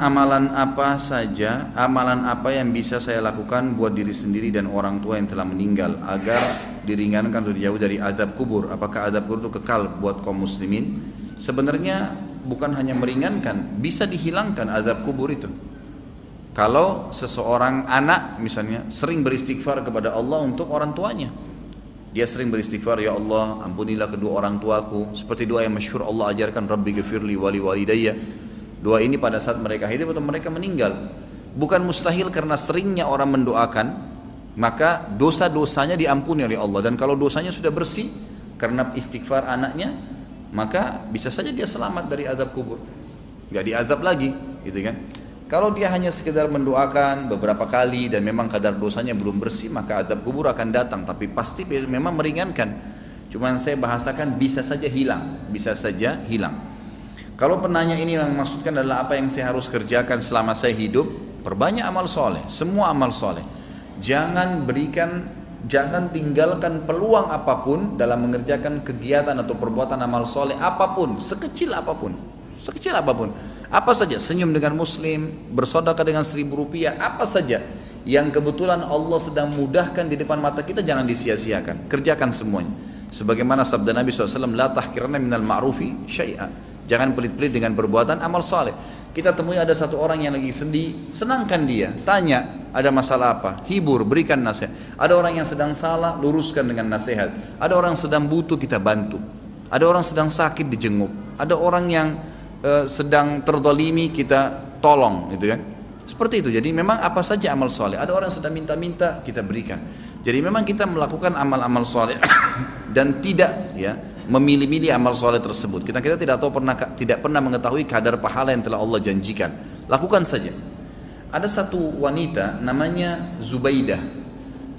amalan apa saja, amalan apa yang bisa saya lakukan buat diri sendiri dan orang tua yang telah meninggal agar diringankan atau dijauh dari azab kubur? Apakah azab kubur itu kekal buat kaum muslimin? Sebenarnya bukan hanya meringankan, bisa dihilangkan azab kubur itu. Kalau seseorang anak misalnya sering beristighfar kepada Allah untuk orang tuanya, dia sering beristighfar, Ya Allah, ampunilah kedua orang tuaku. Seperti doa yang masyhur Allah ajarkan, Rabbi gafirli wali walidayya. Doa ini pada saat mereka hidup atau mereka meninggal. Bukan mustahil karena seringnya orang mendoakan, maka dosa-dosanya diampuni oleh Allah. Dan kalau dosanya sudah bersih, karena istighfar anaknya, maka bisa saja dia selamat dari azab kubur. Gak diazab lagi, gitu kan. Kalau dia hanya sekedar mendoakan beberapa kali dan memang kadar dosanya belum bersih, maka adab kubur akan datang. Tapi pasti memang meringankan. Cuma saya bahasakan bisa saja hilang, bisa saja hilang. Kalau penanya ini yang maksudkan adalah apa yang saya harus kerjakan selama saya hidup, perbanyak amal soleh, semua amal soleh. Jangan berikan, jangan tinggalkan peluang apa pun dalam mengerjakan kegiatan atau perbuatan amal soleh apa pun, sekecil apa pun, sekecil apa pun apa saja, senyum dengan muslim, bersodakah dengan seribu rupiah, apa saja yang kebetulan Allah sedang mudahkan di depan mata kita jangan disia-siakan. Kerjakan semuanya. Sebagaimana sabda Nabi SAW, La tahkirana minal ma'rufi syai'a. Jangan pelit-pelit dengan perbuatan amal saleh. Kita temui ada satu orang yang lagi sedih, senangkan dia, tanya ada masalah apa, hibur, berikan nasihat. Ada orang yang sedang salah, luruskan dengan nasihat. Ada orang sedang butuh, kita bantu. Ada orang sedang sakit, dijenguk. Ada orang yang Eh, sedang terdolimi kita tolong gitu kan seperti itu jadi memang apa saja amal soleh ada orang sedang minta-minta kita berikan jadi memang kita melakukan amal-amal soleh dan tidak ya memilih-milih amal soleh tersebut. Kita kita tidak tahu pernah tidak pernah mengetahui kadar pahala yang telah Allah janjikan. Lakukan saja. Ada satu wanita namanya Zubaidah.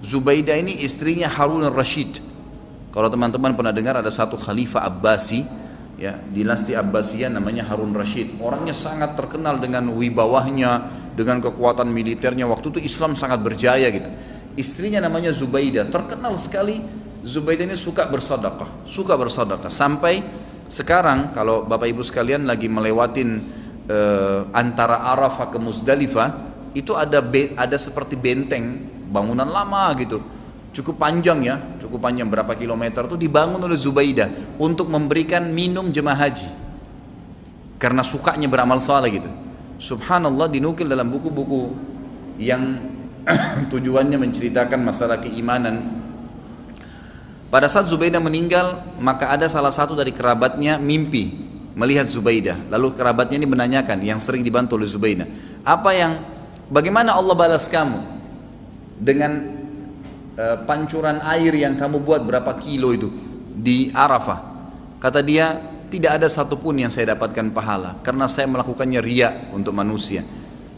Zubaidah ini istrinya Harun al-Rashid kalau teman-teman pernah dengar ada satu khalifah Abbasi ya dinasti Abbasiyah namanya Harun Rashid. Orangnya sangat terkenal dengan wibawahnya dengan kekuatan militernya. Waktu itu Islam sangat berjaya gitu. Istrinya namanya Zubaidah. Terkenal sekali Zubaidah ini suka bersedekah suka bersedekah sampai sekarang kalau Bapak Ibu sekalian lagi melewatin eh, antara Arafah ke Musdalifah itu ada be, ada seperti benteng bangunan lama gitu cukup panjang ya, cukup panjang berapa kilometer itu dibangun oleh Zubaidah untuk memberikan minum jemaah haji. Karena sukanya beramal saleh gitu. Subhanallah dinukil dalam buku-buku yang tujuannya menceritakan masalah keimanan. Pada saat Zubaidah meninggal, maka ada salah satu dari kerabatnya mimpi melihat Zubaidah. Lalu kerabatnya ini menanyakan yang sering dibantu oleh Zubaidah, apa yang bagaimana Allah balas kamu dengan Eh, pancuran air yang kamu buat berapa kilo itu di Arafah. Kata dia, tidak ada satupun yang saya dapatkan pahala karena saya melakukannya ria untuk manusia.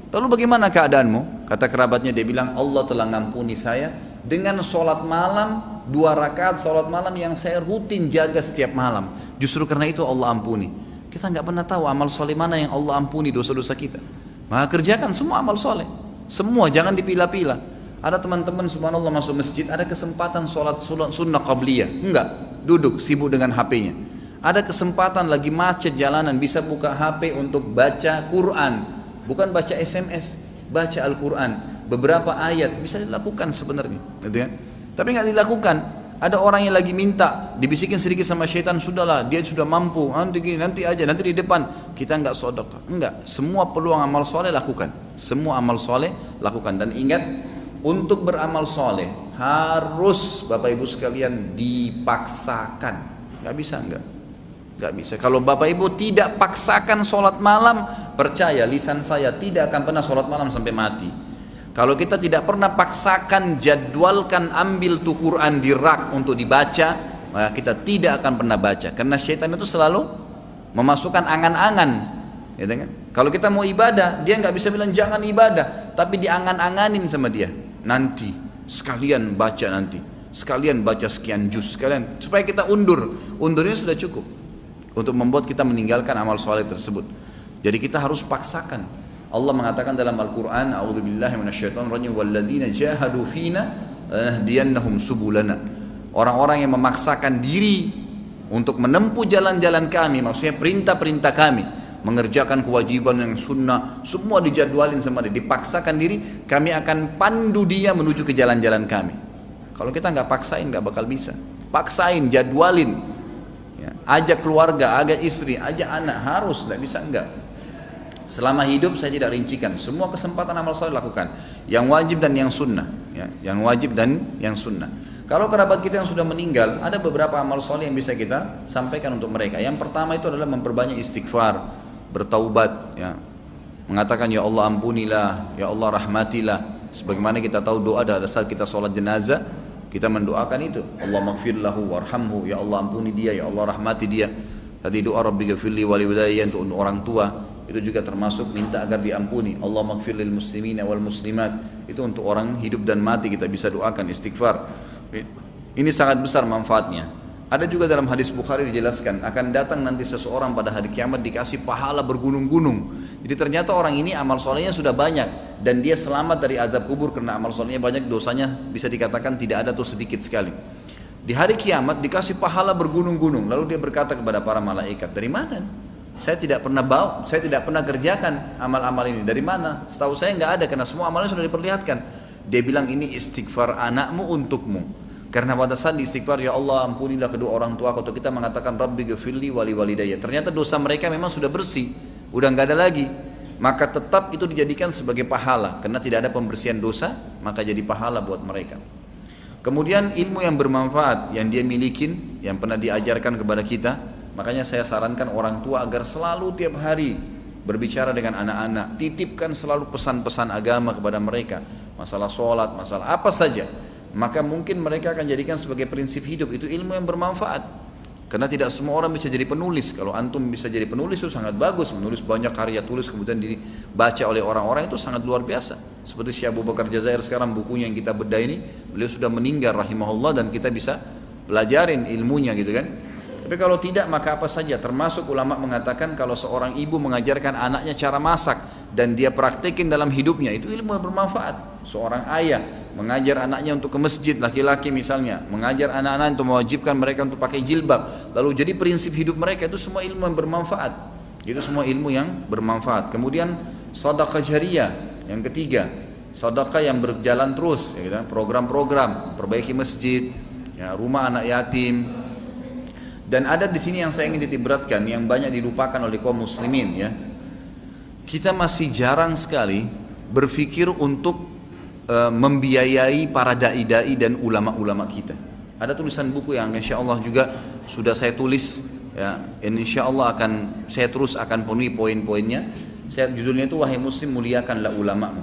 Lalu bagaimana keadaanmu? Kata kerabatnya dia bilang Allah telah ngampuni saya dengan sholat malam dua rakaat sholat malam yang saya rutin jaga setiap malam. Justru karena itu Allah ampuni. Kita nggak pernah tahu amal soleh mana yang Allah ampuni dosa-dosa kita. Maka kerjakan semua amal soleh. Semua jangan dipilah-pilah. Ada teman-teman subhanallah masuk masjid, ada kesempatan sholat sunnah qabliyah. Enggak, duduk sibuk dengan HP-nya. Ada kesempatan lagi macet jalanan, bisa buka HP untuk baca Quran. Bukan baca SMS, baca Al-Quran. Beberapa ayat bisa dilakukan sebenarnya. Gitu ya. Tapi nggak dilakukan. Ada orang yang lagi minta, dibisikin sedikit sama syaitan, sudahlah, dia sudah mampu, nanti gini, nanti aja, nanti di depan. Kita nggak sodok. Enggak, semua peluang amal soleh lakukan. Semua amal soleh lakukan. Dan ingat, untuk beramal soleh harus Bapak Ibu sekalian dipaksakan nggak bisa nggak nggak bisa kalau Bapak Ibu tidak paksakan sholat malam percaya lisan saya tidak akan pernah sholat malam sampai mati kalau kita tidak pernah paksakan jadwalkan ambil tuh Quran di rak untuk dibaca maka kita tidak akan pernah baca. Karena syaitan itu selalu memasukkan angan-angan ya kan? kalau kita mau ibadah dia nggak bisa bilang jangan ibadah tapi diangan-anganin sama dia. Nanti sekalian baca nanti sekalian baca sekian juz sekalian supaya kita undur. Undurnya sudah cukup untuk membuat kita meninggalkan amal soleh tersebut. Jadi kita harus paksakan Allah mengatakan dalam Al-Quran A'udzubillahi minasyaitonirrajim Walladzina jahadu fina Nahdiyannahum subulana Orang-orang yang memaksakan diri Untuk menempuh jalan-jalan kami Maksudnya perintah-perintah kami mengerjakan kewajiban yang sunnah, semua dijadwalin sama dia, dipaksakan diri, kami akan pandu dia menuju ke jalan-jalan kami. Kalau kita nggak paksain nggak bakal bisa. Paksain, jadwalin, ya, ajak keluarga, ajak istri, ajak anak, harus, nggak bisa enggak. Selama hidup saya tidak rincikan, semua kesempatan amal soleh lakukan, yang wajib dan yang sunnah, ya, yang wajib dan yang sunnah. Kalau kerabat kita yang sudah meninggal, ada beberapa amal soleh yang bisa kita sampaikan untuk mereka. Yang pertama itu adalah memperbanyak istighfar, bertaubat, ya. mengatakan ya Allah ampunilah, ya Allah rahmatilah. Sebagaimana kita tahu doa pada saat kita sholat jenazah, kita mendoakan itu. Allah maghfirlahu warhamhu, ya Allah ampuni dia, ya Allah rahmati dia. Tadi doa Rabbi gafirli wali untuk orang tua, itu juga termasuk minta agar diampuni Allah maghfir lil muslimin wal muslimat itu untuk orang hidup dan mati kita bisa doakan istighfar ini sangat besar manfaatnya. Ada juga dalam hadis Bukhari dijelaskan akan datang nanti seseorang pada hari kiamat dikasih pahala bergunung-gunung. Jadi ternyata orang ini amal solehnya sudah banyak dan dia selamat dari adab kubur karena amal solehnya banyak dosanya bisa dikatakan tidak ada tuh sedikit sekali. Di hari kiamat dikasih pahala bergunung-gunung lalu dia berkata kepada para malaikat dari mana? Saya tidak pernah bawa, saya tidak pernah kerjakan amal-amal ini. Dari mana? Setahu saya nggak ada karena semua amalnya sudah diperlihatkan. Dia bilang ini istighfar anakmu untukmu. Karena pada saat istighfar ya Allah ampunilah kedua orang tua atau kita mengatakan Rabbi gafirli wali walidayya. Ternyata dosa mereka memang sudah bersih, udah nggak ada lagi. Maka tetap itu dijadikan sebagai pahala karena tidak ada pembersihan dosa, maka jadi pahala buat mereka. Kemudian ilmu yang bermanfaat yang dia milikin, yang pernah diajarkan kepada kita, makanya saya sarankan orang tua agar selalu tiap hari berbicara dengan anak-anak, titipkan selalu pesan-pesan agama kepada mereka, masalah sholat, masalah apa saja, maka mungkin mereka akan jadikan sebagai prinsip hidup itu ilmu yang bermanfaat. Karena tidak semua orang bisa jadi penulis. Kalau antum bisa jadi penulis itu sangat bagus, menulis banyak karya tulis kemudian dibaca oleh orang-orang itu sangat luar biasa. Seperti Syekh Abu Bakar Jazair sekarang bukunya yang kita bedah ini, beliau sudah meninggal rahimahullah dan kita bisa pelajarin ilmunya gitu kan. Tapi kalau tidak maka apa saja termasuk ulama mengatakan kalau seorang ibu mengajarkan anaknya cara masak dan dia praktekin dalam hidupnya itu ilmu bermanfaat. Seorang ayah mengajar anaknya untuk ke masjid laki-laki misalnya, mengajar anak-anak untuk mewajibkan mereka untuk pakai jilbab. Lalu jadi prinsip hidup mereka itu semua ilmu yang bermanfaat. Itu semua ilmu yang bermanfaat. Kemudian sedekah jariah yang ketiga, sedekah yang berjalan terus ya gitu, program-program, perbaiki masjid, ya, rumah anak yatim, dan ada di sini yang saya ingin beratkan yang banyak dilupakan oleh kaum muslimin ya. Kita masih jarang sekali berpikir untuk uh, membiayai para dai-dai dan ulama-ulama kita. Ada tulisan buku yang insya Allah juga sudah saya tulis ya. Insya Allah akan saya terus akan penuhi poin-poinnya. Saya judulnya itu wahai muslim muliakanlah ulamamu.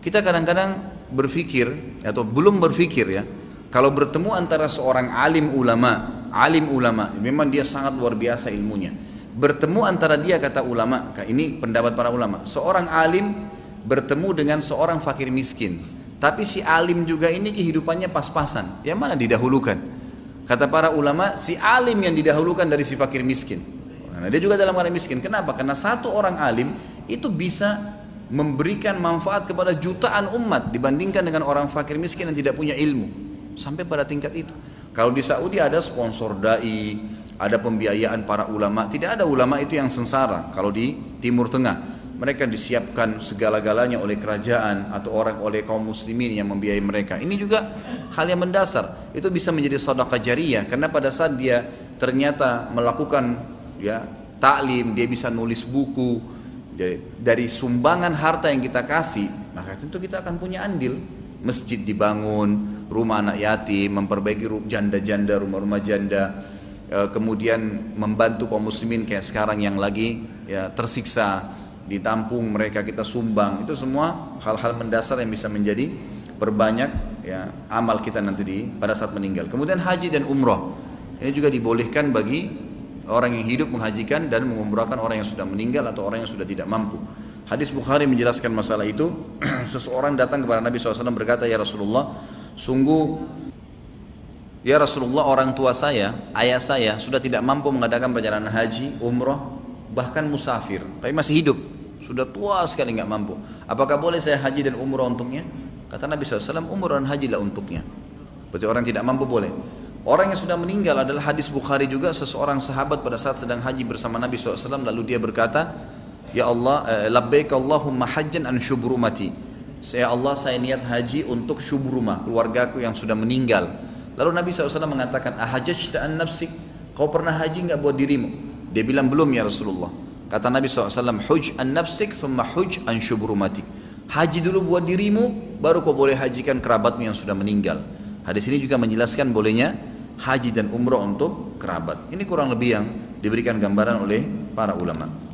Kita kadang-kadang berpikir atau belum berpikir ya kalau bertemu antara seorang alim ulama alim ulama, memang dia sangat luar biasa ilmunya. Bertemu antara dia kata ulama, ini pendapat para ulama. Seorang alim bertemu dengan seorang fakir miskin. Tapi si alim juga ini kehidupannya pas-pasan. Yang mana didahulukan? Kata para ulama, si alim yang didahulukan dari si fakir miskin. Nah, dia juga dalam keadaan miskin. Kenapa? Karena satu orang alim itu bisa memberikan manfaat kepada jutaan umat dibandingkan dengan orang fakir miskin yang tidak punya ilmu. Sampai pada tingkat itu. Kalau di Saudi ada sponsor dai, ada pembiayaan para ulama. Tidak ada ulama itu yang sengsara. Kalau di Timur Tengah, mereka disiapkan segala-galanya oleh kerajaan atau orang oleh kaum muslimin yang membiayai mereka. Ini juga hal yang mendasar. Itu bisa menjadi sedekah jariah karena pada saat dia ternyata melakukan ya taklim, dia bisa nulis buku dari sumbangan harta yang kita kasih, maka tentu kita akan punya andil masjid dibangun, rumah anak yatim, memperbaiki janda-janda, rumah-rumah janda, e, kemudian membantu kaum muslimin kayak sekarang yang lagi ya tersiksa, ditampung mereka kita sumbang, itu semua hal-hal mendasar yang bisa menjadi perbanyak ya amal kita nanti di pada saat meninggal. Kemudian haji dan umroh ini juga dibolehkan bagi orang yang hidup menghajikan dan mengumrahkan orang yang sudah meninggal atau orang yang sudah tidak mampu. Hadis Bukhari menjelaskan masalah itu. Seseorang datang kepada Nabi SAW berkata, Ya Rasulullah, sungguh Ya Rasulullah orang tua saya, ayah saya sudah tidak mampu mengadakan perjalanan haji, umroh, bahkan musafir. Tapi masih hidup. Sudah tua sekali nggak mampu. Apakah boleh saya haji dan umroh untuknya? Kata Nabi SAW, umroh dan haji lah untuknya. Berarti orang tidak mampu boleh. Orang yang sudah meninggal adalah hadis Bukhari juga seseorang sahabat pada saat sedang haji bersama Nabi SAW lalu dia berkata, Ya Allah, eh, labbaik Allahumma hajjan an syubrumati. Saya Allah saya niat haji untuk syubrumah, keluargaku yang sudah meninggal. Lalu Nabi SAW mengatakan, ahajajta an nafsik, kau pernah haji nggak buat dirimu? Dia bilang belum ya Rasulullah. Kata Nabi SAW, huj an nafsik, thumma huj an syubrumatik. Haji dulu buat dirimu, baru kau boleh hajikan kerabatmu yang sudah meninggal. Hadis ini juga menjelaskan bolehnya haji dan umroh untuk kerabat. Ini kurang lebih yang diberikan gambaran oleh para ulama.